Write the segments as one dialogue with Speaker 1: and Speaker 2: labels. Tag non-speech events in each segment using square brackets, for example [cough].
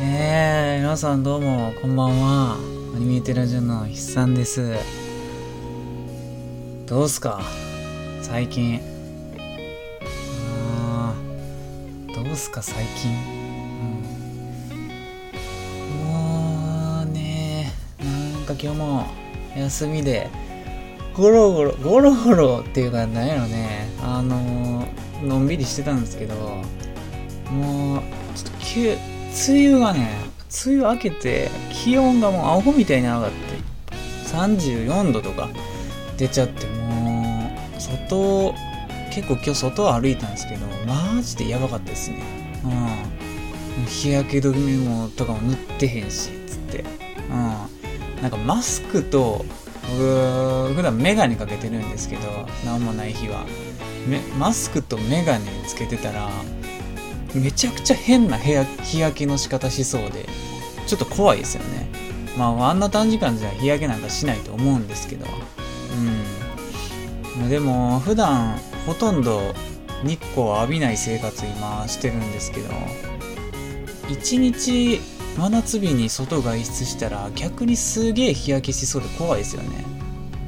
Speaker 1: えー、皆さんどうもこんばんは。アニメーテラジオの筆算です。どうすか？最近。あどうすか？最近、うん、もうねなんか今日も休みでゴロゴロゴロゴロっていうかなんやろね。あの、のんびりしてたんですけどもうちょっと急梅雨がね梅雨明けて気温がもうアホみたいに上がって34度とか出ちゃってもう外結構今日外を歩いたんですけどマジでやばかったですね。うん。日焼け止めもとかも塗ってへんしつって。うん。なんかマスクと僕普段メガネかけてるんですけど何もない日は。マスクとメガネつけてたらめちゃくちゃ変な日焼けの仕方しそうでちょっと怖いですよね。まああんな短時間じゃ日焼けなんかしないと思うんですけど。うん。でも普段ほとんど日光を浴びない生活今してるんですけど。一日真夏日に外外出したら逆にすげえ日焼けしそうで怖いですよね。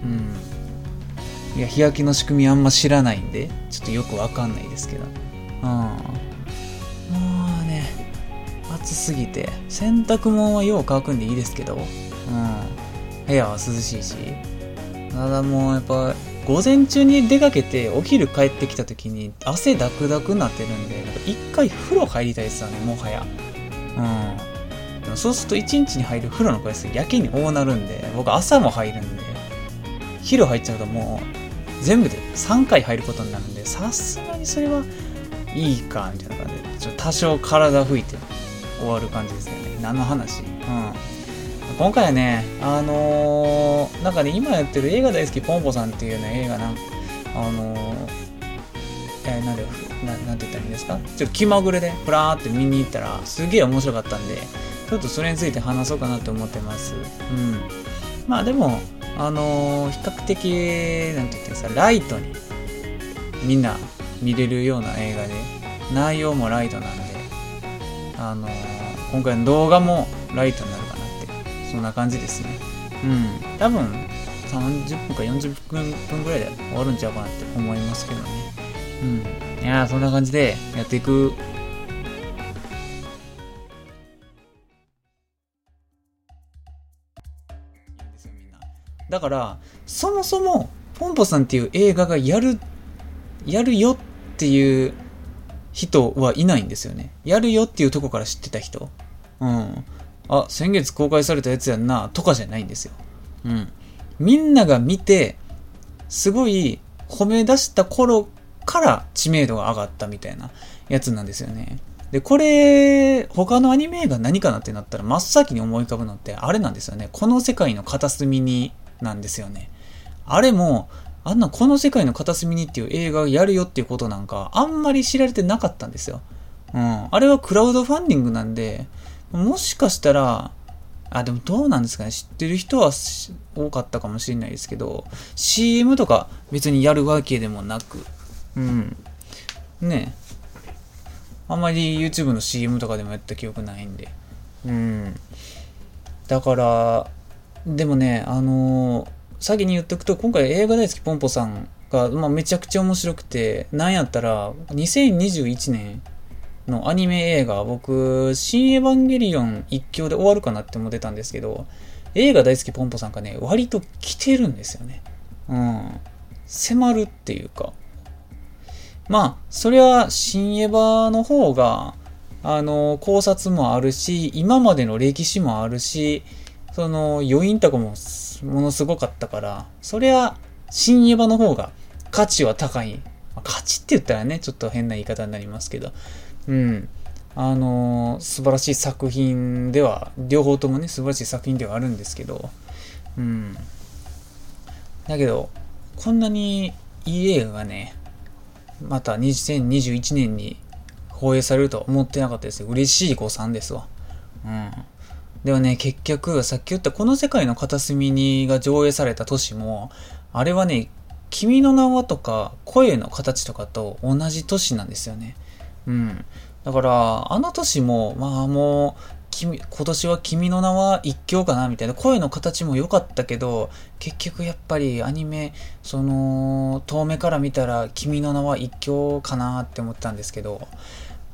Speaker 1: うん。いや日焼けの仕組みあんま知らないんでちょっとよくわかんないですけど。うん。暑すぎて。洗濯物はよう乾くんでいいですけど、うん、部屋は涼しいし。ただもうやっぱ午前中に出かけてお昼帰ってきた時に汗ダクダクになってるんで一回風呂入りたいですよねもはや。うん。そうすると1日に入る風呂の回数やけに多なるんで僕朝も入るんで昼入っちゃうともう全部で3回入ることになるんでさすがにそれはいいかみたいな感じで。多少体拭いて。終わる感じですよね。何の話？うん。今回はねあのー、なんかね今やってる映画大好きポンポさんっていうね映画なんあのー、えー、なんでななんて言ったらいいんですか？ちょっと気まぐれでプラーって見に行ったらすげえ面白かったんでちょっとそれについて話そうかなと思ってます。うん。まあでもあのー、比較的なんて言ってさライトにみんな見れるような映画で内容もライトなんであの、今回の動画もライトになるかなって。そんな感じですね。うん。多分30分か40分ぐらいで終わるんちゃうかなって思いますけどね。うん。いやそんな感じでやっていく。だからそもそもポンポさんっていう映画がやるやるよっていう人はいないんですよね。やるよっていうとこから知ってた人。うん。あ、先月公開されたやつやんな、とかじゃないんですよ。うん。みんなが見て、すごい褒め出した頃から知名度が上がったみたいなやつなんですよね。で、これ、他のアニメ映画何かなってなったら真っ先に思い浮かぶのってあれなんですよね。この世界の片隅になんですよね。あれも、あんなこの世界の片隅にっていう映画をやるよっていうことなんかあんまり知られてなかったんですよ。うん。あれはクラウドファンディングなんで、もしかしたら、あ、でもどうなんですかね。知ってる人は多かったかもしれないですけど、CM とか別にやるわけでもなく、うん。ねあんまり YouTube の CM とかでもやった記憶ないんで。うん。だから、でもね、あのー先に言っとくと、今回映画大好きポンポさんが、まあ、めちゃくちゃ面白くて、なんやったら、2021年のアニメ映画、僕、新エヴァンゲリオン一強で終わるかなって思ってたんですけど、映画大好きポンポさんがね、割と来てるんですよね。うん。迫るっていうか。まあ、それは新エヴァの方が、あの、考察もあるし、今までの歴史もあるし、その余韻とかもものすごかったから、そりゃ、新エヴァの方が価値は高い。価値って言ったらね、ちょっと変な言い方になりますけど、うん。あのー、素晴らしい作品では、両方ともね、素晴らしい作品ではあるんですけど、うん。だけど、こんなにいい映画がね、また2021年に放映されるとは思ってなかったです。嬉しい誤算ですわ。うん。でもね、結局、さっき言ったこの世界の片隅にが上映された年も、あれはね、君の名はとか声の形とかと同じ年なんですよね。うん。だから、あの年も、まあもう、君、今年は君の名は一強かなみたいな声の形も良かったけど、結局やっぱりアニメ、その、遠目から見たら君の名は一強かなって思ったんですけど、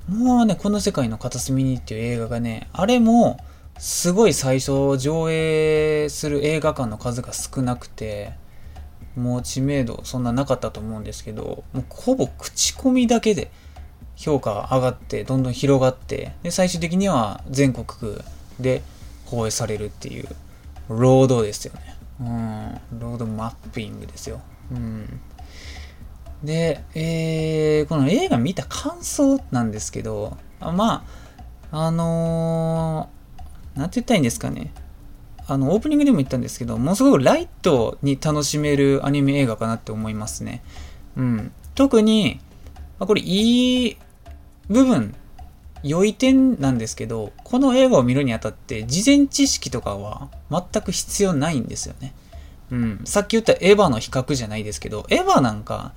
Speaker 1: もうね、この世界の片隅にっていう映画がね、あれも、すごい最初上映する映画館の数が少なくて、もう知名度そんななかったと思うんですけど、もうほぼ口コミだけで評価上がって、どんどん広がって、で、最終的には全国で放映されるっていう、ロードですよね。うん、ロードマッピングですよ。うん。で、えー、この映画見た感想なんですけど、まあ、あのー、なんて言ったらいいんですかね。あの、オープニングでも言ったんですけど、ものすごくライトに楽しめるアニメ映画かなって思いますね。うん。特に、まあ、これいい部分、良い点なんですけど、この映画を見るにあたって事前知識とかは全く必要ないんですよね。うん。さっき言ったエヴァの比較じゃないですけど、エヴァなんか、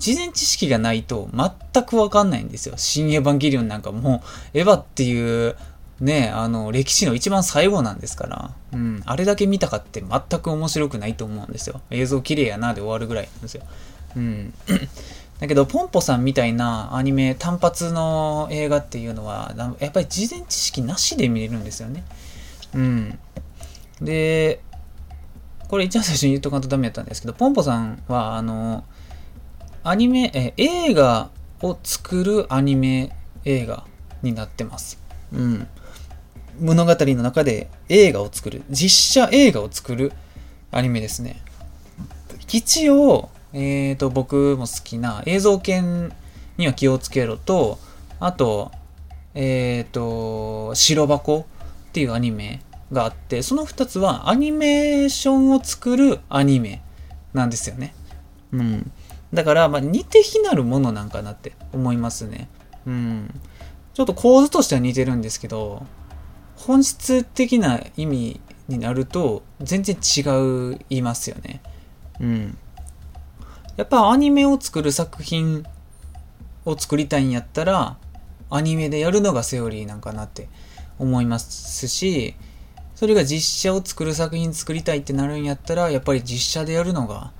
Speaker 1: 事前知識がないと全くわかんないんですよ。新エヴァンゲリオンなんかもう、エヴァっていうね、あの、歴史の一番最後なんですから、うん、あれだけ見たかって全く面白くないと思うんですよ。映像綺麗やなで終わるぐらいなんですよ。うん。[clears throat] だけど、ポンポさんみたいなアニメ、単発の映画っていうのは、やっぱり事前知識なしで見れるんですよね。うん。で、これ一番最初に言っとかんとダメやったんですけど、ポンポさんは、あの、アニメ、え、映画を作るアニメ映画になってます。うん。物語の中で映画を作る、実写映画を作るアニメですね。一応、えっ、ー、と、僕も好きな映像犬には気をつけろと、あと、えっ、ー、と、白箱っていうアニメがあって、その二つはアニメーションを作るアニメなんですよね。うん。だから、まあ、似て非なるものなんかなって思いますね。うん。ちょっと構図としては似てるんですけど、本質的な意味になると全然違いますよね。うん。やっぱアニメを作る作品を作りたいんやったら、アニメでやるのがセオリーなんかなって思いますし、それが実写を作る作品作りたいってなるんやったら、やっぱり実写でやるのが、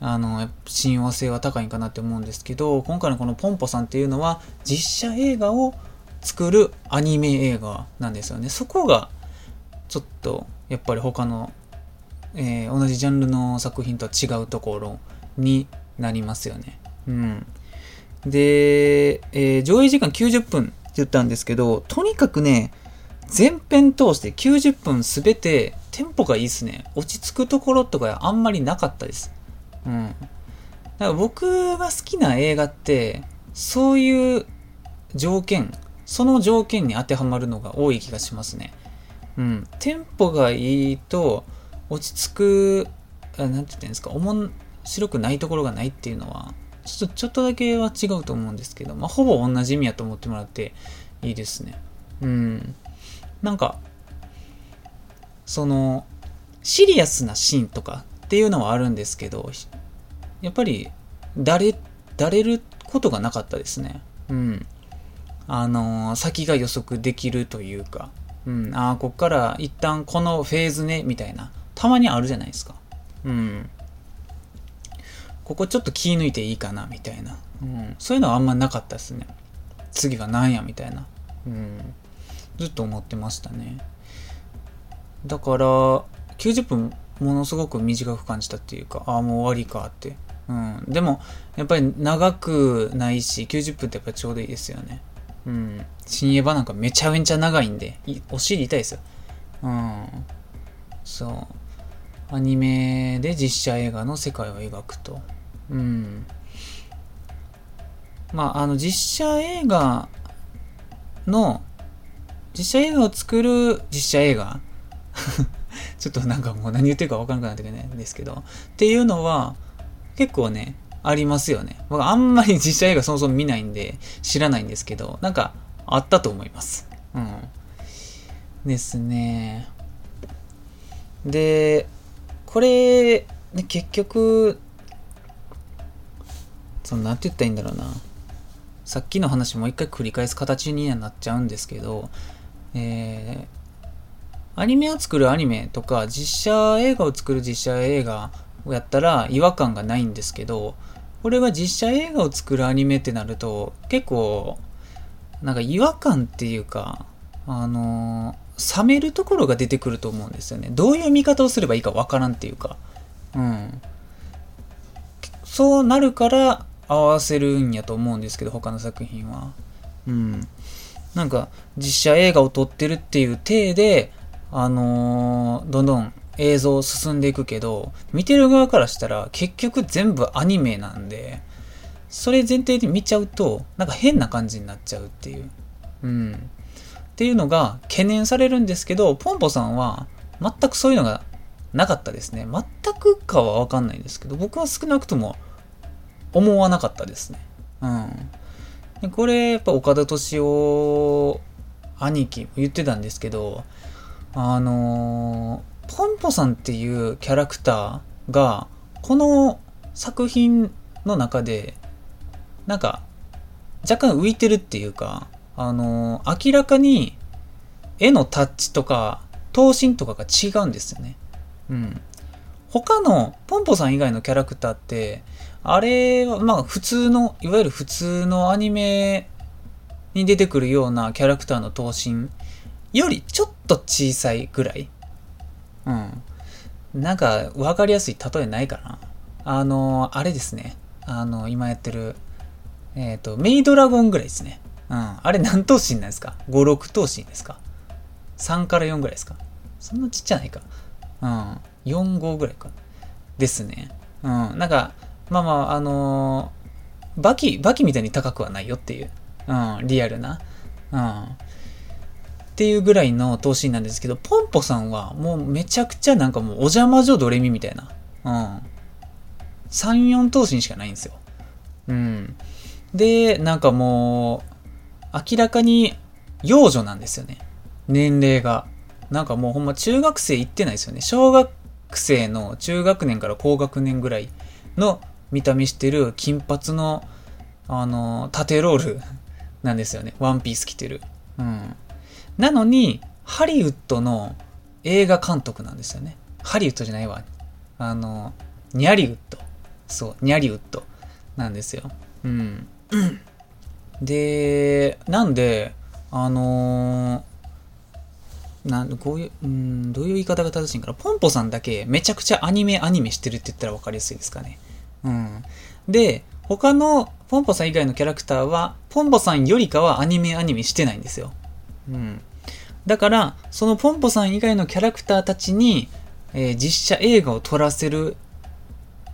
Speaker 1: あの、親和性は高いんかなって思うんですけど、今回のこのポンポさんっていうのは、実写映画を作るアニメ映画なんですよね。そこが、ちょっと、やっぱり他の、えー、同じジャンルの作品とは違うところになりますよね。うん。で、えー、上映時間90分って言ったんですけど、とにかくね、全編通して90分すべてテンポがいいですね。落ち着くところとかあんまりなかったです。うん。だから僕が好きな映画って、そういう条件、その条件に当てはまるのが多い気がしますね。うん。テンポがいいと、落ち着く、あなんて言ってんですか、面白くないところがないっていうのは、ちょっと、ちょっとだけは違うと思うんですけど、まあ、ほぼ同じ意味やと思ってもらっていいですね。うん。なんか、その、シリアスなシーンとかっていうのはあるんですけど、やっぱり、だれ、だれることがなかったですね。うん。あのー、先が予測できるというか、うん、ああ、こっから一旦このフェーズね、みたいな、たまにあるじゃないですか。うん。ここちょっと気抜いていいかな、みたいな。うん。そういうのはあんまなかったですね。次は何や、みたいな。うん。ずっと思ってましたね。だから、90分ものすごく短く感じたっていうか、ああ、もう終わりかって。うん。でも、やっぱり長くないし、90分ってやっぱちょうどいいですよね。うん。新エヴァなんかめちゃめちゃ長いんで、お尻痛いですよ。うん。そう。アニメで実写映画の世界を描くと。うん。まあ、あの、実写映画の、実写映画を作る実写映画 [laughs] ちょっとなんかもう何言ってるか分からなくなってくるんですけど、っていうのは、結構ね、ありますよね。僕あんまり実写映画そもそも見ないんで知らないんですけど、なんかあったと思います。うん。ですね。で、これ、ね、結局、その、なんて言ったらいいんだろうな。さっきの話もう一回繰り返す形にはなっちゃうんですけど、えー、アニメを作るアニメとか、実写映画を作る実写映画をやったら違和感がないんですけど、これは実写映画を作るアニメってなると、結構、なんか違和感っていうか、あのー、冷めるところが出てくると思うんですよね。どういう見方をすればいいかわからんっていうか。うん。そうなるから合わせるんやと思うんですけど、他の作品は。うん。なんか、実写映画を撮ってるっていう体で、あのー、どんどん映像進んでいくけど、見てる側からしたら結局全部アニメなんで、それ前提で見ちゃうと、なんか変な感じになっちゃうっていう。うん。っていうのが懸念されるんですけど、ポンポさんは全くそういうのがなかったですね。全くかはわかんないんですけど、僕は少なくとも思わなかったですね。うん。でこれ、やっぱ岡田敏夫兄貴も言ってたんですけど、あのー、ポンポさんっていうキャラクターが、この作品の中でなんか、若干浮いてるっていうか、あの、明らかに絵のタッチとか、頭身とかが違うんですよね。うん。他の、ポンポさん以外のキャラクターって、あれは、まあ普通の、いわゆる普通のアニメに出てくるようなキャラクターの頭身よりちょっと小さいぐらい。うん。なんか、わかりやすい例えないかな。あの、あれですね。あの、今やってる、えっ、ー、と、メイドラゴンぐらいですね。うん。あれ何頭身なんですか ?5、6頭身ですか ?3 から4ぐらいですか？そんなちっちゃないか。うん。4、5ぐらいか。ですね。うん。なんか、まあまあ、あのー、バキ、バキみたいに高くはないよっていう。うん。リアルな。うん。っていうぐらいの頭身なんですけど、ポンポさんはもうめちゃくちゃなんかもうお邪魔女ドレミみたいな。うん。3、4頭身しかないんですよ。うん。で、なんかもう、明らかに幼女なんですよね。年齢が。なんかもうほんま中学生行ってないですよね。小学生の中学年から高学年ぐらいの見た目してる金髪の、あの、縦ロールなんですよね。ワンピース着てる。うん。なのに、ハリウッドの映画監督なんですよね。ハリウッドじゃないわ。あの、ニャリウッド。そう、ニャリウッドなんですよ。うん。[clears throat] で、なんで、あのー、なんこういう、うん、どういう言い方が正しいんかな。ポンポさんだけめちゃくちゃアニメアニメしてるって言ったら分かりやすいですかね。うん。で、他のポンポさん以外のキャラクターは、ポンポさんよりかはアニメアニメしてないんですよ。うん。だから、そのポンポさん以外のキャラクターたちに、えー、実写映画を撮らせる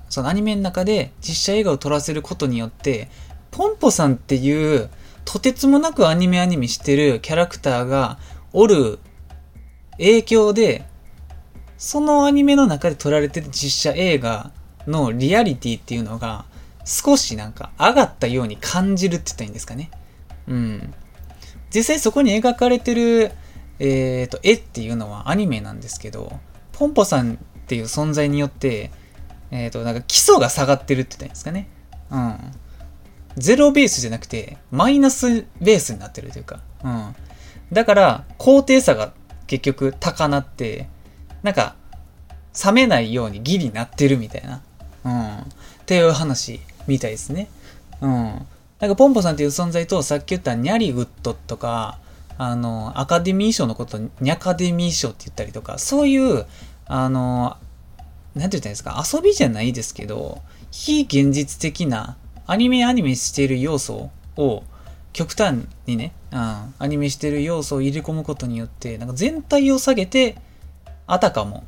Speaker 1: そのアニメの中で実写映画を撮らせることによって、ポンポさんっていうとてつもなくアニメアニメしてるキャラクターがおる影響で、そのアニメの中で撮られてる実写映画のリアリティっていうのが少しなんか上がったように感じるって言ったらいいんですかね。うん。実際そこに描かれてる、え、ー、と、絵っていうのはアニメなんですけど、ポンポさんっていう存在によって、えっ、ー、と、なんか基礎が下がってるって言ったんですかね。うん。ゼロベースじゃなくて、マイナスベースになってるというか、うん。だから、高低差が結局高なって、なんか、冷めないようにギリなってるみたいな、うん。っていう話みたいですね。うん。なんか、ポンポさんっていう存在と、さっき言ったニャリウッドとか、あの、アカデミー賞のことニャカデミー賞って言ったりとか、そういう、あの、なんて言ったんですか、遊びじゃないですけど、非現実的なアニメアニメしている要素を極端にね、うん、アニメしてる要素を入れ込むことによって、なんか全体を下げて、あたかも、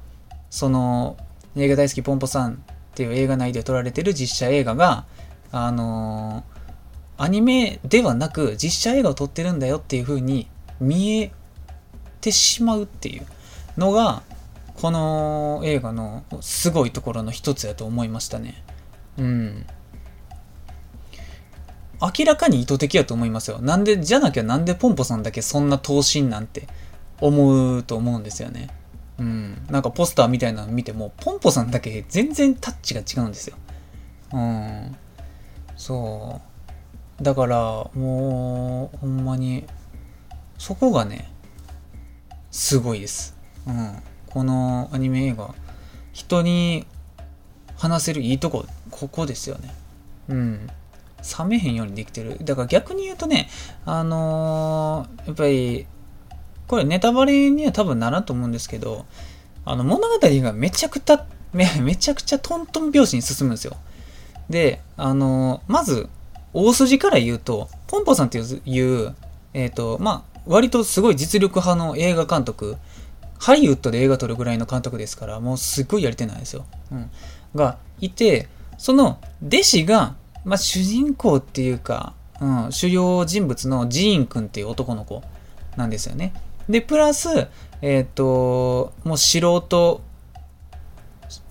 Speaker 1: その、映画大好きポンポさんっていう映画内で撮られてる実写映画が、あのー、アニメではなく実写映画を撮ってるんだよっていう風に見えてしまうっていうのが、この映画のすごいところの一つやと思いましたね。うん。明らかに意図的やと思いますよ。なんで、じゃなきゃなんでポンポさんだけそんな頭身なんて思うと思うんですよね。うん。なんかポスターみたいなの見ても、ポンポさんだけ全然タッチが違うんですよ。うん。そう。だから、もう、ほんまに、そこがね、すごいです。うん。このアニメ映画、人に話せるいいとこ、ここですよね。うん。冷めへんようにできてる。だから逆に言うとね、あのー、やっぱり、これネタバレには多分ならんと思うんですけど、あの物語がめちゃくちゃ、めめちゃくちゃトントン拍子に進むんですよ。で、あのー、まず、大筋から言うと、ポンポさんっていう、えっ、ー、と、まあ、割とすごい実力派の映画監督、ハリウッドで映画撮るぐらいの監督ですから、もうすっごいやり手なんですよ。うん。がいて、その弟子が、まあ、主人公っていうか、うん、主要人物のジーン君っていう男の子なんですよね。で、プラス、えっ、ー、と、もう素人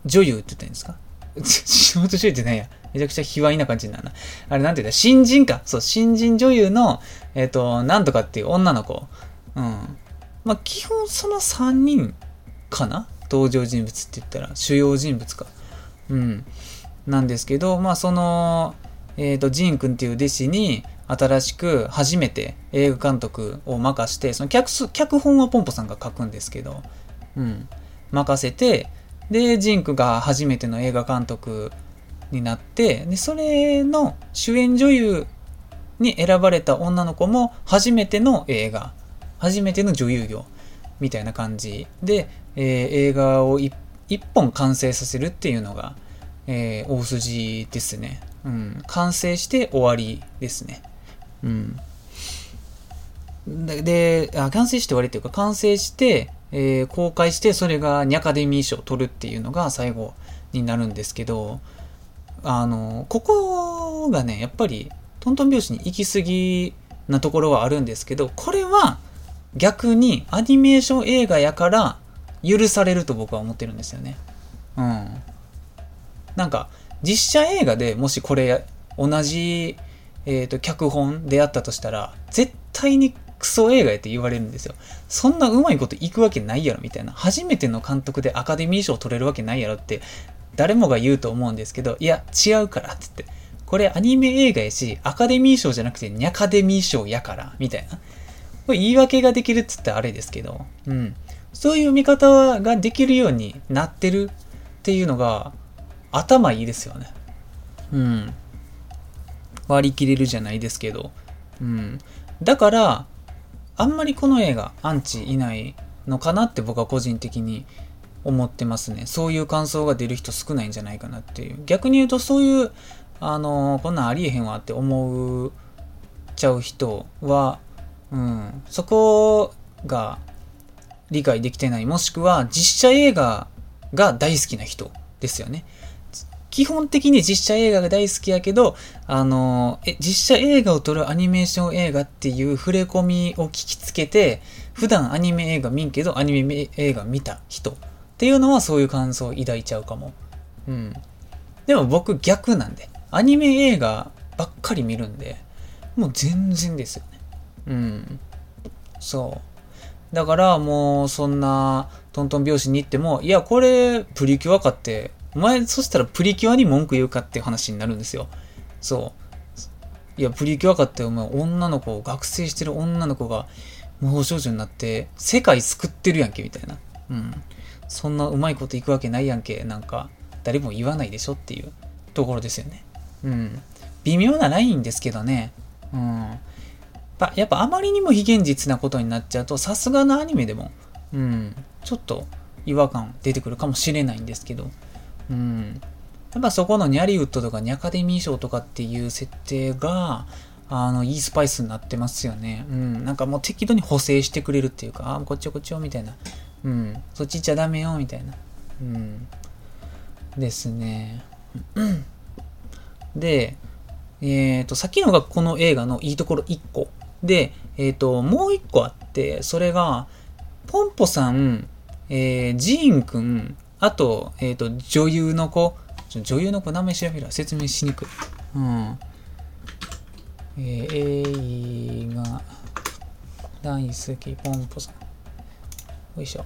Speaker 1: 女優って言ったんですか？[laughs] 素人女優って何やめちゃくちゃ卑猥な感じになるな。あれなんて言った新人か。そう、新人女優の、えっ、ー、と、なんとかっていう女の子。うん。まあ、基本その3人かな？登場人物って言ったら、主要人物か。うん。なんですけど、まあ、その、えっ、ー、と、ジン君っていう弟子に、新しく初めて映画監督を任して、その脚脚本はポンポさんが書くんですけど、うん。任せて、で、ジンクが初めての映画監督になって、で、それの主演女優に選ばれた女の子も初めての映画、初めての女優業みたいな感じで、えー、映画を一本完成させるっていうのが、えー、大筋ですね。うん。完成して終わりですね。うん。で、あ完成して終わりっていうか、完成して、えー、公開して、それがニャカデミー賞を取るっていうのが最後になるんですけど、あの、ここがね、やっぱり、トントン拍子に行き過ぎなところはあるんですけど、これは逆にアニメーション映画やから許されると僕は思ってるんですよね。うん。なんか、実写映画でもしこれ同じ、えっ、ー、と、脚本であったとしたら、絶対にクソ映画やって言われるんですよ。そんなうまいこといくわけないやろみたいな。初めての監督でアカデミー賞取れるわけないやろって誰もが言うと思うんですけど、いや、違うからって言って。これアニメ映画やし、アカデミー賞じゃなくてニャカデミー賞やから、みたいな。これ言い訳ができるっつってあれですけど、うん。そういう見方ができるようになってるっていうのが、頭いいですよね。うん。割り切れるじゃないですけど。うん。だから、あんまりこの映画、アンチいないのかなって僕は個人的に思ってますね。そういう感想が出る人少ないんじゃないかなっていう。逆に言うとそういう、あのー、こんなんありえへんわって思うちゃう人は、うん、そこが理解できてない。もしくは実写映画が大好きな人ですよね。基本的に実写映画が大好きやけど、あのー、え、実写映画を撮るアニメーション映画っていう触れ込みを聞きつけて、普段アニメ映画見んけど、アニメ映画見た人っていうのはそういう感想を抱いちゃうかも。うん。でも僕逆なんで、アニメ映画ばっかり見るんで、もう全然ですよね。うん。そう。だからもうそんなトントン拍子に行っても、いや、これプリキュアかって、お前そしたらプリキュアに文句言うかっていう話になるんですよ。そう。いや、プリキュアかってお前女の子、学生してる女の子が無法少女になって世界救ってるやんけみたいな。うん。そんなうまいこといくわけないやんけ、なんか、誰も言わないでしょっていうところですよね。うん。微妙なラインですけどね。うん。やっぱあまりにも非現実なことになっちゃうと、さすがのアニメでも、うん、ちょっと違和感出てくるかもしれないんですけど、うん。やっぱそこのニャリウッドとかニャカデミー賞とかっていう設定が、あの、いいスパイスになってますよね。うん。なんかもう適度に補正してくれるっていうか、あ、こっちよこっちよみたいな。うん、そっち行っちゃダメよ、みたいな。うん。ですね。[clears throat] で、えっ、ー、と、さっきのがこの映画のいいところ1個。で、えっ、ー、と、もう1個あって、それが、ポンポさん、えー、ジーンくん、あと、えっ、ー、と、女優の子、女優の子名前調べるわ。説明しにくい。うん。えー、映画、大好きポンポさん。よいしょ。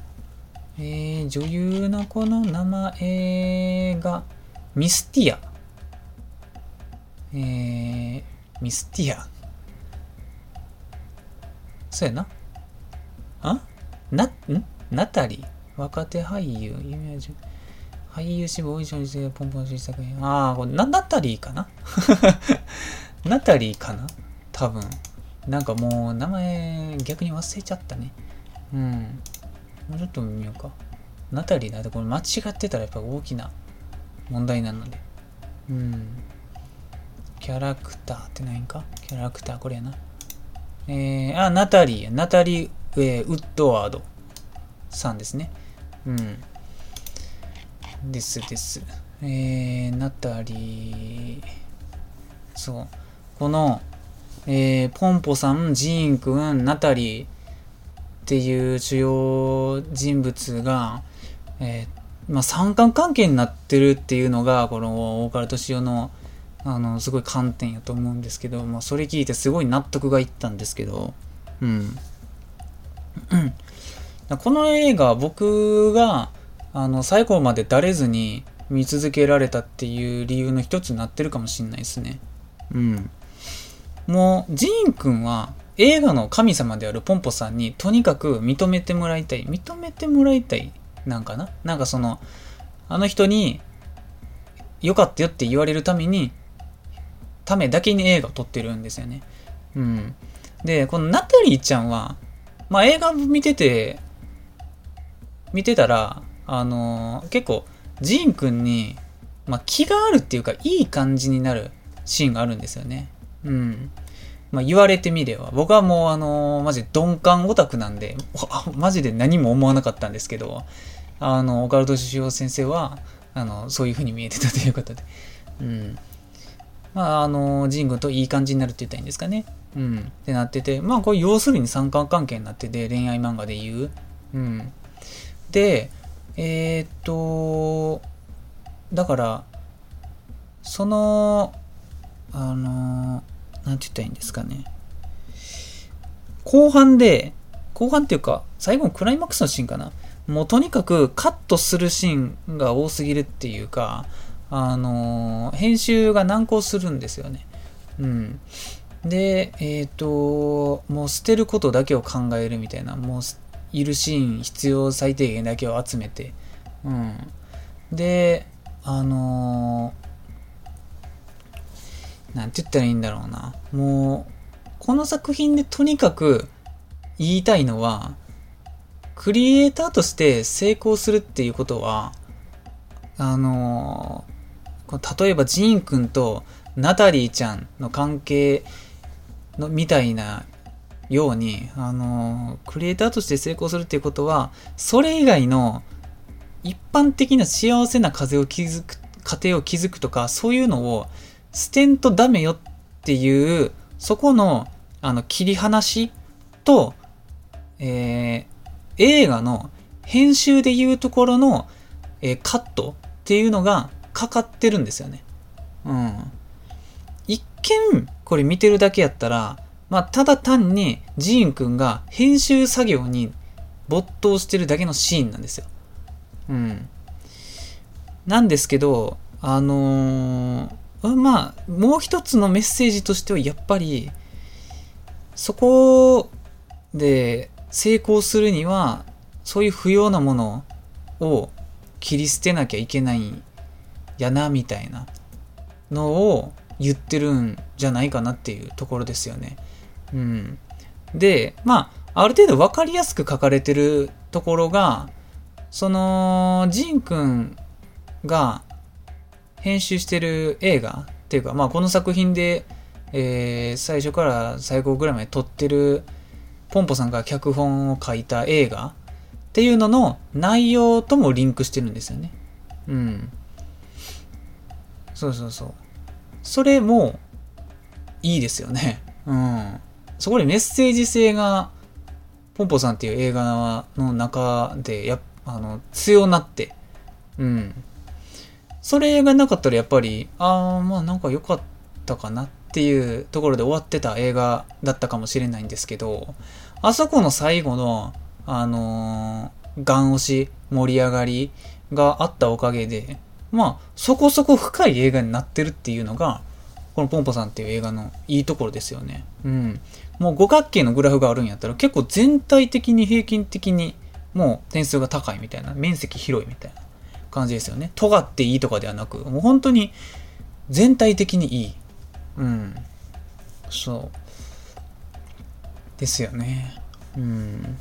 Speaker 1: えー、女優の子の名前が、ミスティア。えー、ミスティア。そうやな。あ？な、ん？ナタリー若手俳優、有名人。俳優志望以上にしてポンポン新作品。ああ、これナナタリーかな？[laughs] ナタリーかな？多分。なんかもう名前逆に忘れちゃったね。うん。もうちょっと見ようか。ナタリーだってこれ間違ってたらやっぱ大きな問題なので。うん。キャラクターって何か？キャラクターこれやな。えー、あ、ナタリー、ナタリー、えー、ウッドワードさんですね。うん。ですです。えー、ナタリー、そう。この、えー、ポンポさん、ジーンくん、ナタリーっていう主要人物が、えー、まあ、三角関係になってるっていうのが、この大唐敏夫の、あの、すごい観点やと思うんですけど、まあ、それ聞いてすごい納得がいったんですけど、うん。この映画、僕が、あの、最後までだれずに見続けられたっていう理由の一つになってるかもしんないですね。うん。もう、ジーン君は映画の神様であるポンポさんにとにかく認めてもらいたい。認めてもらいたいなんかな？なんかその、あの人に良かったよって言われるために、ためだけに映画を撮ってるんですよね。うん。で、このナタリーちゃんは、まあ映画見てて、見てたら、あのー、結構、ジーン君に、まあ気があるっていうか、いい感じになるシーンがあるんですよね。うん。まあ、言われてみれば、僕はもうあのー、マジ鈍感オタクなんで、マジで何も思わなかったんですけど、あの、オカルト師匠先生は、あの、そういう風に見えてたということで、うん。まあ、あの、ジングといい感じになるって言ったらいいんですかね。うん。ってなってて、まあ、これ要するに三角関係になってて、恋愛漫画で言う。うん。で、えー、っと、だから、その、あのなんて言ったらいいんですかね。後半で、後半っていうか、最後のクライマックスのシーンかな。もうとにかくカットするシーンが多すぎるっていうか、あのー、編集が難航するんですよね。うん。で、えっ、ー、と、もう捨てることだけを考えるみたいな、もういるシーン必要最低限だけを集めて、うん。で、あのなんて言ったらいいんだろうな。もう、この作品でとにかく言いたいのは、クリエイターとして成功するっていうことは、あの例えばジーン君とナタリーちゃんの関係のみたいなように、あのクリエイターとして成功するっていうことは、それ以外の一般的な幸せな風を築く、家庭を築くとか、そういうのを捨てんとダメよっていう、そこの、あの、切り離しと、えー、映画の編集でいうところの、えー、カットっていうのがかかってるんですよね。うん。一見、これ見てるだけやったら、まあ、ただ単にジーンくんが編集作業に没頭してるだけのシーンなんですよ。うん。なんですけど、あのー、まあ、もう一つのメッセージとしては、やっぱり、そこで成功するには、そういう不要なものを切り捨てなきゃいけないんやな、みたいなのを言ってるんじゃないかなっていうところですよね。うん。で、まあ、ある程度分かりやすく書かれてるところが、その、ジンくんが、編集してる映画っていうか、まあこの作品で、えー、最初から最後ぐらいまで撮ってるポンポさんが脚本を書いた映画っていうのの内容ともリンクしてるんですよね。うん。そうそうそう。それもいいですよね。うん。そこでメッセージ性がポンポさんっていう映画の中でやあの強なって、うん。それがなかったらやっぱり、ああ、まあなんか良かったかなっていうところで終わってた映画だったかもしれないんですけど、あそこの最後の、あのー、ガン押し、盛り上がりがあったおかげで、まあ、そこそこ深い映画になってるっていうのが、このポンポさんっていう映画のいいところですよね。うん。もう五角形のグラフがあるんやったら結構全体的に平均的にもう点数が高いみたいな、面積広いみたいな感じですよね。尖っていいとかではなく、もう本当に全体的にいい。うん。そう。ですよね。うん。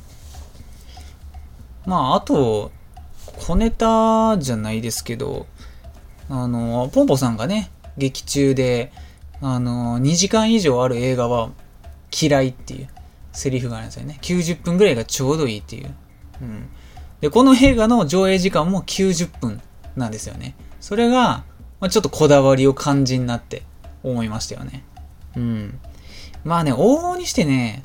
Speaker 1: まあ、あと、小ネタじゃないですけど、あの、ポンポさんがね、劇中で、あの、2時間以上ある映画は嫌いっていうセリフがあるんですよね。90分ぐらいがちょうどいいっていう。うん。で、この映画の上映時間も90分なんですよね。それが、まあ、ちょっとこだわりを感じになって思いましたよね。うん。まあね、往々にしてね、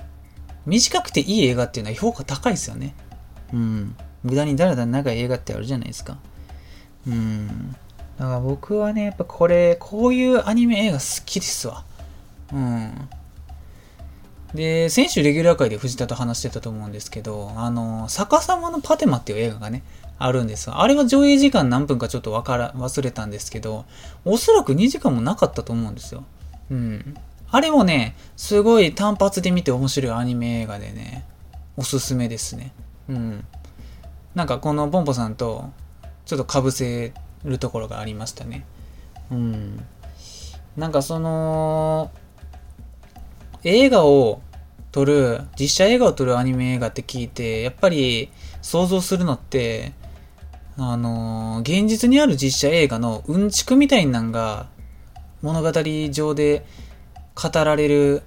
Speaker 1: 短くていい映画っていうのは評価高いですよね。うん。無駄にだらだら長い映画ってあるじゃないですか。うん。だから僕はね、やっぱこれ、こういうアニメ映画好きですわ。うん。で、先週レギュラー界で藤田と話してたと思うんですけど、あの、逆さまのパテマっていう映画がね、あるんですあれは上映時間何分かちょっとわから、忘れたんですけど、おそらく2時間もなかったと思うんですよ。うん。あれもね、すごい単発で見て面白いアニメ映画でね、おすすめですね。うん。なんかこのポンポさんと、ちょっと被せるところがありましたね。うん。なんかその、映画を撮る、実写映画を撮るアニメ映画って聞いて、やっぱり想像するのって、あのー、現実にある実写映画のうんちくみたいなんが物語上で語られる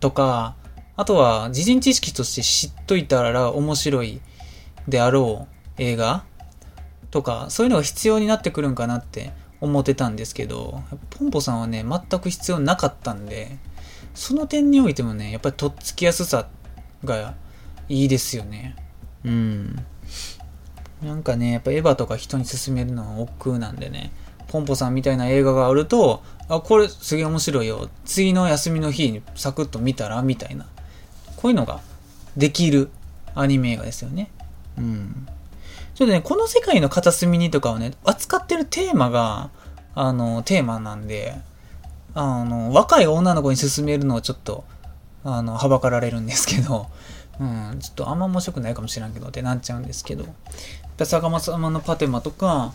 Speaker 1: とか、あとは事前知識として知っといたら面白いであろう映画とか、そういうのが必要になってくるんかなって思ってたんですけど、ポンポさんはね、全く必要なかったんで、その点においてもね、やっぱりとっつきやすさがいいですよね。うん。なんかね、やっぱエヴァとか人に勧めるのは億劫なんでね、ポンポさんみたいな映画があると、あ、これすげえ面白いよ。次の休みの日にサクッと見たらみたいな。こういうのができるアニメ映画ですよね。うん。ちょっとね、この世界の片隅にとかをね、扱ってるテーマが、あの、テーマなんで、あの、若い女の子に勧めるのをちょっと、あの、はばかられるんですけど、うん、ちょっとあんま面白くないかもしれんけどってなっちゃうんですけど、やっぱ坂本様のパテマとか、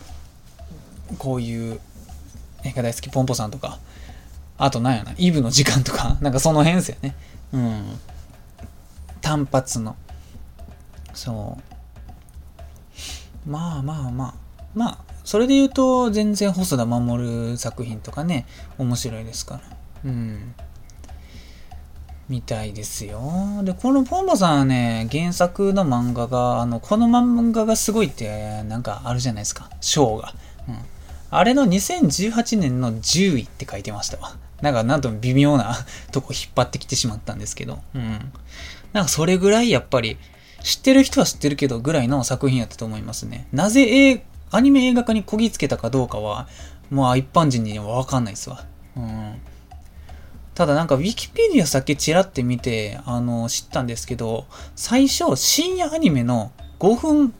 Speaker 1: こういう映画大好きポンポさんとか、あとなんやな、イブの時間とか、[laughs] なんかその辺ですよね。うん。単発の。そう。まあまあまあ。まあ、それで言うと、全然細田守作品とかね、面白いですから。うん。みたいですよ。で、このポンポさんはね、原作の漫画が、あの、この漫画がすごいって、なんかあるじゃないですか。章が。うん。あれの2018年の10位って書いてましたわ。なんか、なんとも微妙なとこ引っ張ってきてしまったんですけど。うん。なんか、それぐらいやっぱり、知ってる人は知ってるけど、ぐらいの作品やったと思いますね。なぜアニメ映画化にこぎつけたかどうかは、まあ一般人にはわかんないですわ。うん。ただなんかウィキペディアさっきちらって見て、あの、知ったんですけど、最初深夜アニメの5分、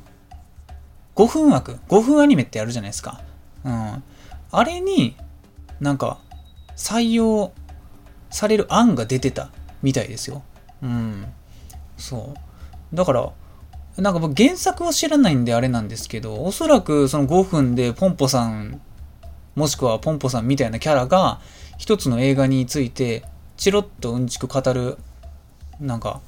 Speaker 1: 5分枠、5分アニメってあるじゃないですか。うん。あれに、なんか、採用される案が出てたみたいですよ。うん。そう。だから、なんか僕原作を知らないんであれなんですけど、おそらくその5分でポンポさん、もしくはポンポさんみたいなキャラが一つの映画についてチロッとうんちく語る、なんか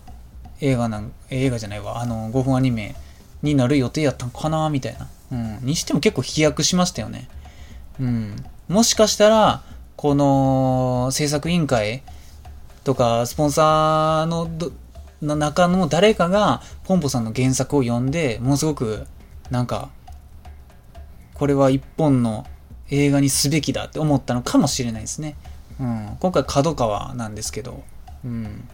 Speaker 1: 映画なん、映画じゃないわ、あの5分アニメになる予定やったんかなみたいな。うん。にしても結構飛躍しましたよね。うん。もしかしたら、この制作委員会とかスポンサーのの中の誰かがポンポさんの原作を読んで、ものすごく、なんか、これは一本の映画にすべきだって思ったのかもしれないですね。うん。今回角川なんですけど、うん。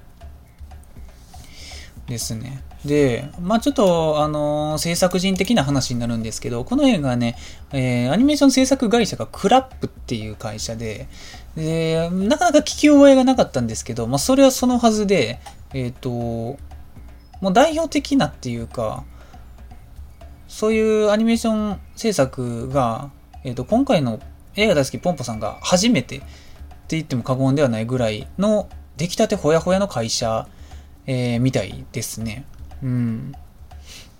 Speaker 1: ですね。で、まあちょっと、あのー、制作人的な話になるんですけど、この映画はね、えー、アニメーション制作会社がクラップっていう会社で、で、なかなか聞き覚えがなかったんですけど、まあそれはそのはずで、えっ、ー、と、もう代表的なっていうか、そういうアニメーション制作が、えっ、ー、と、今回の映画大好きポンポさんが初めてって言っても過言ではないぐらいの出来たてほやほやの会社、えー、みたいですね。うん。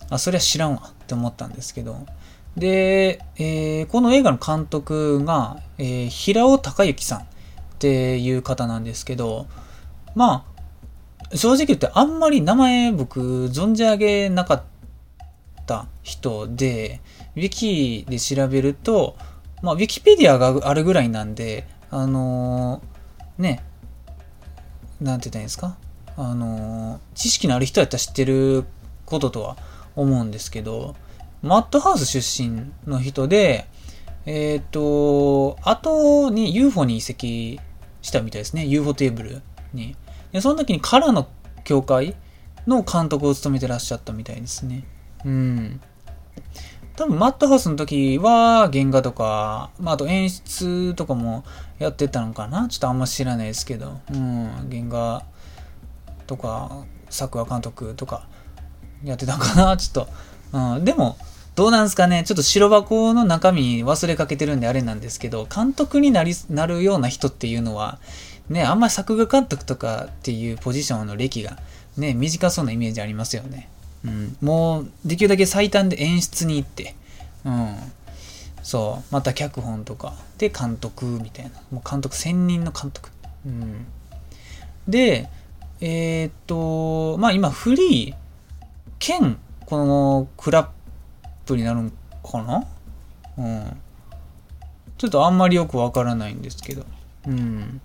Speaker 1: あ、そりゃ知らんわって思ったんですけど、で、えー、この映画の監督が、えー、平尾隆之さんっていう方なんですけど、まあ、正直言ってあんまり名前僕存じ上げなかった人で、ウィキで調べると、まあ、ウィキペディアがあるぐらいなんで、あのー、ね、なんて言ったらいいんですか？あのー、知識のある人やったら知ってることとは思うんですけど、マッドハウス出身の人で、えっ、ー、と、後に UFO に移籍したみたいですね。UFO テーブルに。で、その時にカラの教会の監督を務めてらっしゃったみたいですね。うん。多分、マッドハウスの時は、原画とか、まあ、あと演出とかもやってたのかな？ちょっとあんま知らないですけど、うん、原画とか、作画監督とか、やってたんかな？ちょっと、うん、でも、どうなんすかね？ちょっと白箱の中身忘れかけてるんであれなんですけど、監督になり、なるような人っていうのは、ね、あんまり作画監督とかっていうポジションの歴が、ね、短そうなイメージありますよね。うん。もう、できるだけ最短で演出に行って、うん。そう。また脚本とか、で、監督みたいな。もう監督、専任の監督。うん。で、えー、っと、まあ今、フリー、兼、このクラップになるんかな？うん。ちょっとあんまりよくわからないんですけど。うん。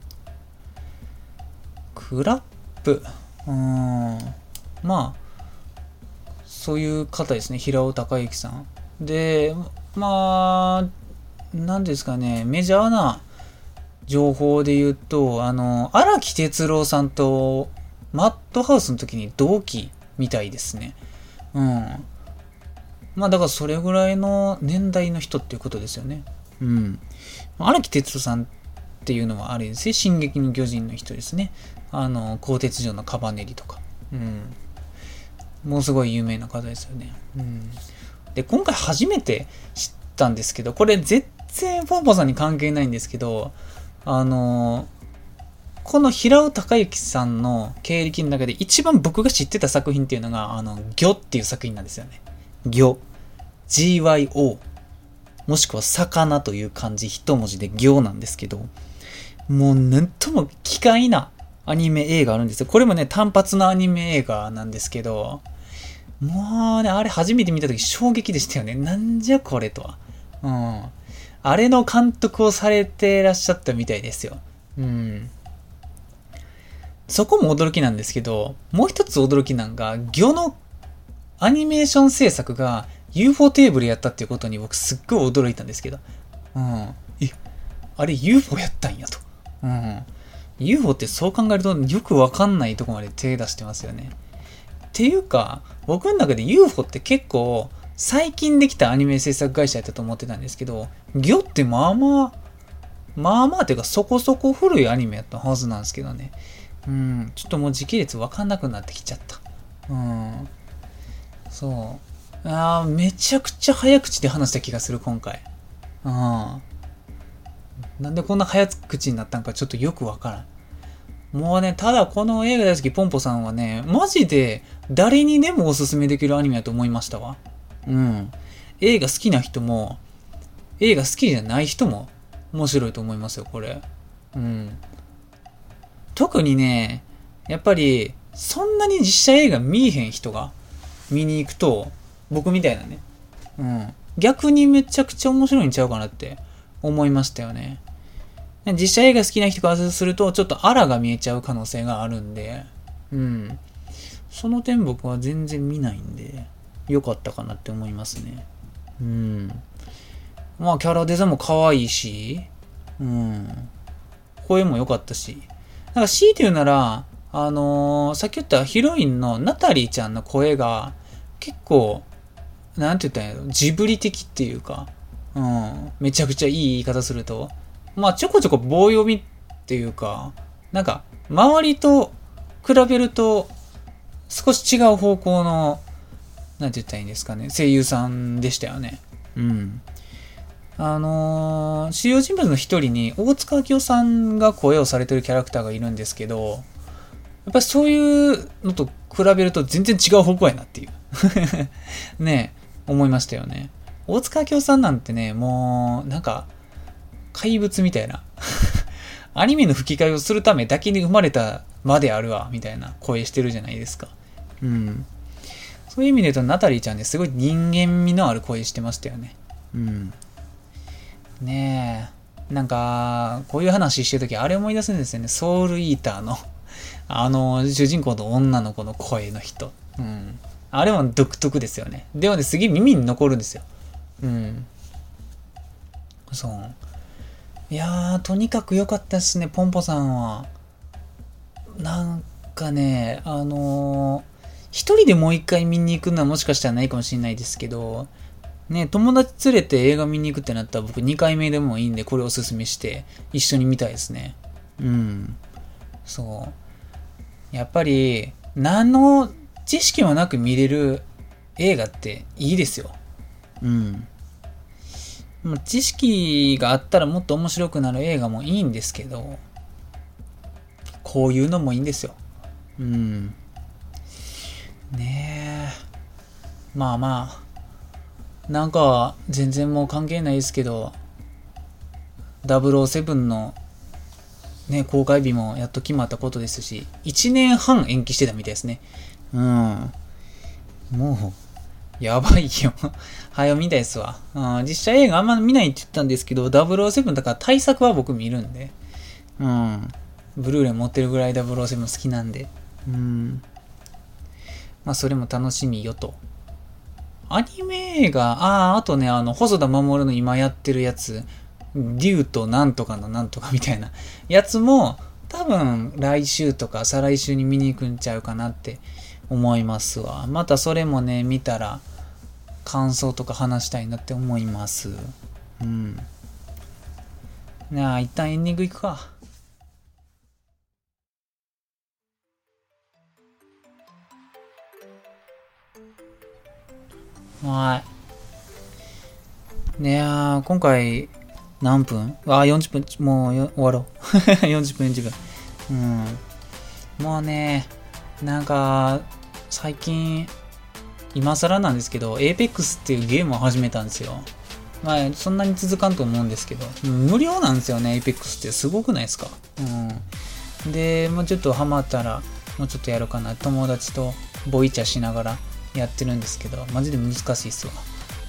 Speaker 1: クラップ。うん。まあ、そういう方ですね。平尾隆之さん。で、まあ、何ですかね、メジャーな情報で言うと、あの、荒木哲郎さんとマッドハウスの時に同期みたいですね。うん。まあだからそれぐらいの年代の人っていうことですよね。うん。荒木哲夫さんっていうのはあれですね、進撃の巨人の人ですね。あの、鋼鉄城のカバネリとか。うん。もうすごい有名な方ですよね。うん。で、今回初めて知ったんですけど、これ全然ポンポさんに関係ないんですけど、あのこの平尾隆之さんの経歴の中で一番僕が知ってた作品っていうのが、あの、魚っていう作品なんですよね。魚。GYO。もしくは魚という漢字一文字で行なんですけど、もうなんとも奇怪なアニメ映画あるんですよ。これもね、単発のアニメ映画なんですけど、もうね、あれ初めて見た時衝撃でしたよね。なんじゃこれとは。うん。あれの監督をされてらっしゃったみたいですよ。うん。そこも驚きなんですけど、もう一つ驚きなんが、魚のアニメーション制作が UFO テーブルやったっていうことに僕すっごい驚いたんですけど。うん。え、あれ UFO やったんやと。うん。UFO ってそう考えるとよくわかんないとこまで手出してますよね。っていうか、僕の中で UFO って結構最近できたアニメ制作会社やったと思ってたんですけど、ギョってまあまあ、まあまあていうかそこそこ古いアニメやったはずなんですけどね。うん、ちょっともう時系列わかんなくなってきちゃった。うん。そう。ああ、めちゃくちゃ早口で話した気がする、今回。うん。なんでこんな早口になったんかちょっとよくわからん。もうね、ただこの映画大好きポンポさんはね、マジで誰にでもおすすめできるアニメだと思いましたわ。うん。映画好きな人も、映画好きじゃない人も面白いと思いますよ、これ。うん。特にね、やっぱり、そんなに実写映画見えへん人が見に行くと、僕みたいなね。うん。逆にめちゃくちゃ面白いんちゃうかなって思いましたよね。実写映画好きな人からすると、ちょっとアラが見えちゃう可能性があるんで、うん。その点僕は全然見ないんで、良かったかなって思いますね。うん。まあ、キャラデザも可愛いし、うん。声も良かったし。なんか強いて言うなら、あのー、さっき言ったヒロインのナタリーちゃんの声が結構なんて言ったんやろ、ジブリ的っていうか、うん、めちゃくちゃいい言い方すると、まあちょこちょこ棒読みっていうか、なんか、周りと比べると、少し違う方向の、なんて言ったらいいんですかね、声優さんでしたよね。うん。あのー、主要人物の一人に、大塚明夫さんが声をされてるキャラクターがいるんですけど、やっぱりそういうのと比べると全然違う方向やなっていう [laughs] ね思いましたよね。大塚明夫さんなんてね、もう、なんか、怪物みたいな。[laughs] アニメの吹き替えをするためだけに生まれたまであるわ、みたいな声してるじゃないですか。うん。そういう意味で言うと、ナタリーちゃんね、すごい人間味のある声してましたよね。うん。ねえ。なんか、こういう話してるとき、あれ思い出すんですよね。ソウルイーターのあの、主人公の女の子の声の人。うん。あれも独特ですよね。でもね、すげえ耳に残るんですよ。うん。そう。いやー、とにかく良かったですね、ポンポさんは。なんかね、あのー、一人でもう一回見に行くのはもしかしたらないかもしれないですけど、ね、友達連れて映画見に行くってなったら僕2回目でもいいんで、これおすすめして一緒に見たいですね。うん。そう。やっぱり、何の知識もなく見れる映画っていいですよ。うん。ま知識があったらもっと面白くなる映画もいいんですけど、こういうのもいいんですよ。うん。ねえ。まあまあ、なんか全然もう関係ないですけど、007のね、公開日もやっと決まったことですし、1年半延期してたみたいですね。うん。もう、やばいよ。[laughs] 早見たいですわ。うん、実写映画あんま見ないって言ったんですけど、007だから対策は僕見るんで。うん。ブルーレイ持ってるぐらい007好きなんで。うん。まあ、それも楽しみよと。アニメ映画、ああ、あとね、あの、細田守の今やってるやつ、竜となんとかのなんとかみたいなやつも、多分来週とか再来週に見に行くんちゃうかなって思いますわ。またそれもね、見たら感想とか話したいなって思います。うん。じゃあ、一旦エンディングいくか。はい。ねや今回、何分？あ、40分、もう終わろう。[laughs] 40分、40分。うん。もうね、なんか、最近、今更なんですけど、Apex っていうゲームを始めたんですよ。まあ、そんなに続かんと思うんですけど、無料なんですよね、Apex ってすごくないですか？うん。で、もうちょっとハマったら、もうちょっとやろうかな。友達とボイチャしながらやってるんですけど、マジで難しいっすわ。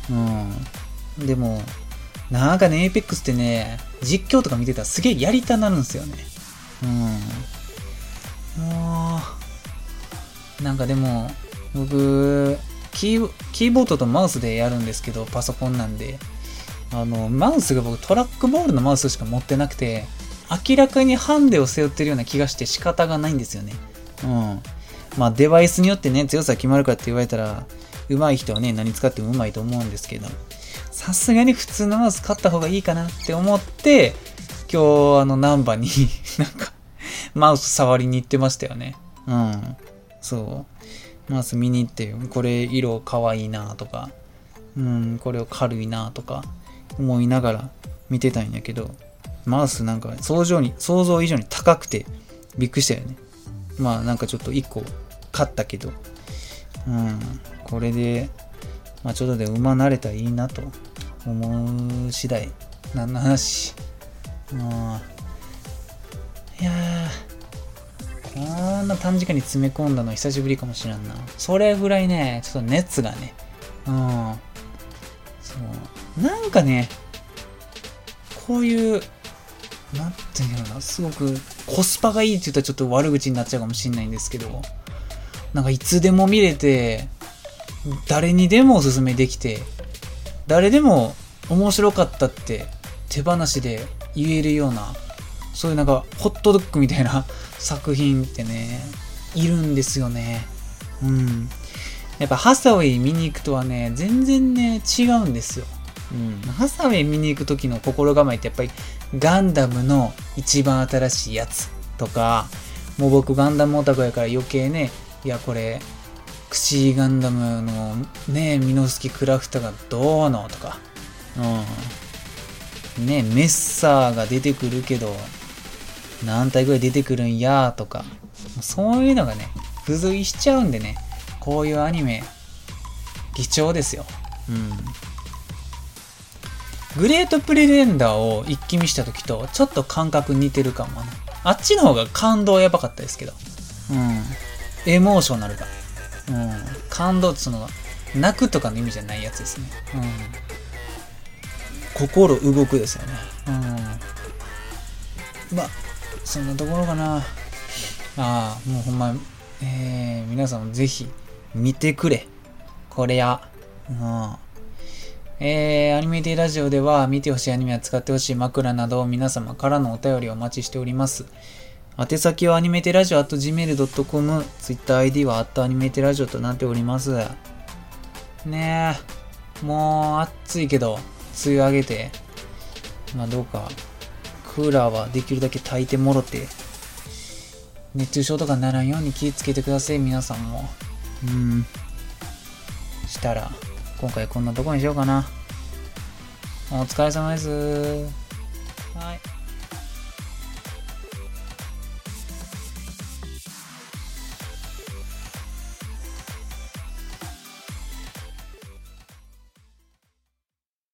Speaker 1: うん。でも、なんかね、Apex ってね、実況とか見てたらすげえやりたなるんですよね。うん。もう、なんかでも、僕、キーキーボードとマウスでやるんですけど、パソコンなんで、あの、マウスが僕トラックボールのマウスしか持ってなくて、明らかにハンデを背負ってるような気がして仕方がないんですよね。うん。まあ、デバイスによってね、強さ決まるかって言われたら、上手い人はね、何使っても上手いと思うんですけど、さすがに普通のマウス買った方がいいかなって思って、今日、あの、ナンバに [laughs] なんか、マウス触りに行ってましたよね。うん。そう。マウス見に行って、これ色かわいいなとか、うん、これを軽いなとか、思いながら見てたんやけど、マウスなんか想像に、想像以上に高くてびっくりしたよね。まあなんかちょっと1個買ったけど、うん、これで、まあちょっとで馬慣れたらいいなと思う次第。何の話？もう、いやー、こんな短時間に詰め込んだの久しぶりかもしれんな。それぐらいね、ちょっと熱がね、うん、そう、なんかね、こういう、なんていうのな、すごくコスパがいいって言ったらちょっと悪口になっちゃうかもしれないんですけど、なんかいつでも見れて、誰にでもおすすめできて、誰でも面白かったって手放しで言えるような、そういうなんかホットドッグみたいな [laughs] 作品ってね、いるんですよね。うん。やっぱハサウェイ見に行くとはね、全然ね、違うんですよ。うん、ハサウェイ見に行く時の心構えってやっぱりガンダムの一番新しいやつとか、もう僕ガンダムオタクやから余計ね、いやこれ、クシーガンダムのね、ミノスキクラフトがどうのとか、うん。ね、メッサーが出てくるけど、何体ぐらい出てくるんやとか、そういうのがね、付随しちゃうんでね、こういうアニメ、貴重ですよ。うん。グレートプレデンダーを一気見した時とちょっと感覚似てるかもな。あっちの方が感動やばかったですけど。うん。エモーショナルが。うん。感動ってその、泣くとかの意味じゃないやつですね。うん。心動くですよね。うん。まあ、そんなところかな。ああ、もうほんま、えー、皆さんもぜひ見てくれ。これや。うん。えー、アニメティラジオでは見てほしいアニメや使ってほしい枕など皆様からのお便りをお待ちしております。宛先はアニメテラジオ at gmail.com、TwitterID は at アニメテラジオとなっております。ねえ、もう暑いけど、梅雨上げて、まあどうか、クーラーはできるだけ炊いてもろて、熱中症とかならんように気をつけてください、皆さんも。うん。したら、今回こんなとこにしようかな。お疲れ様です。はい。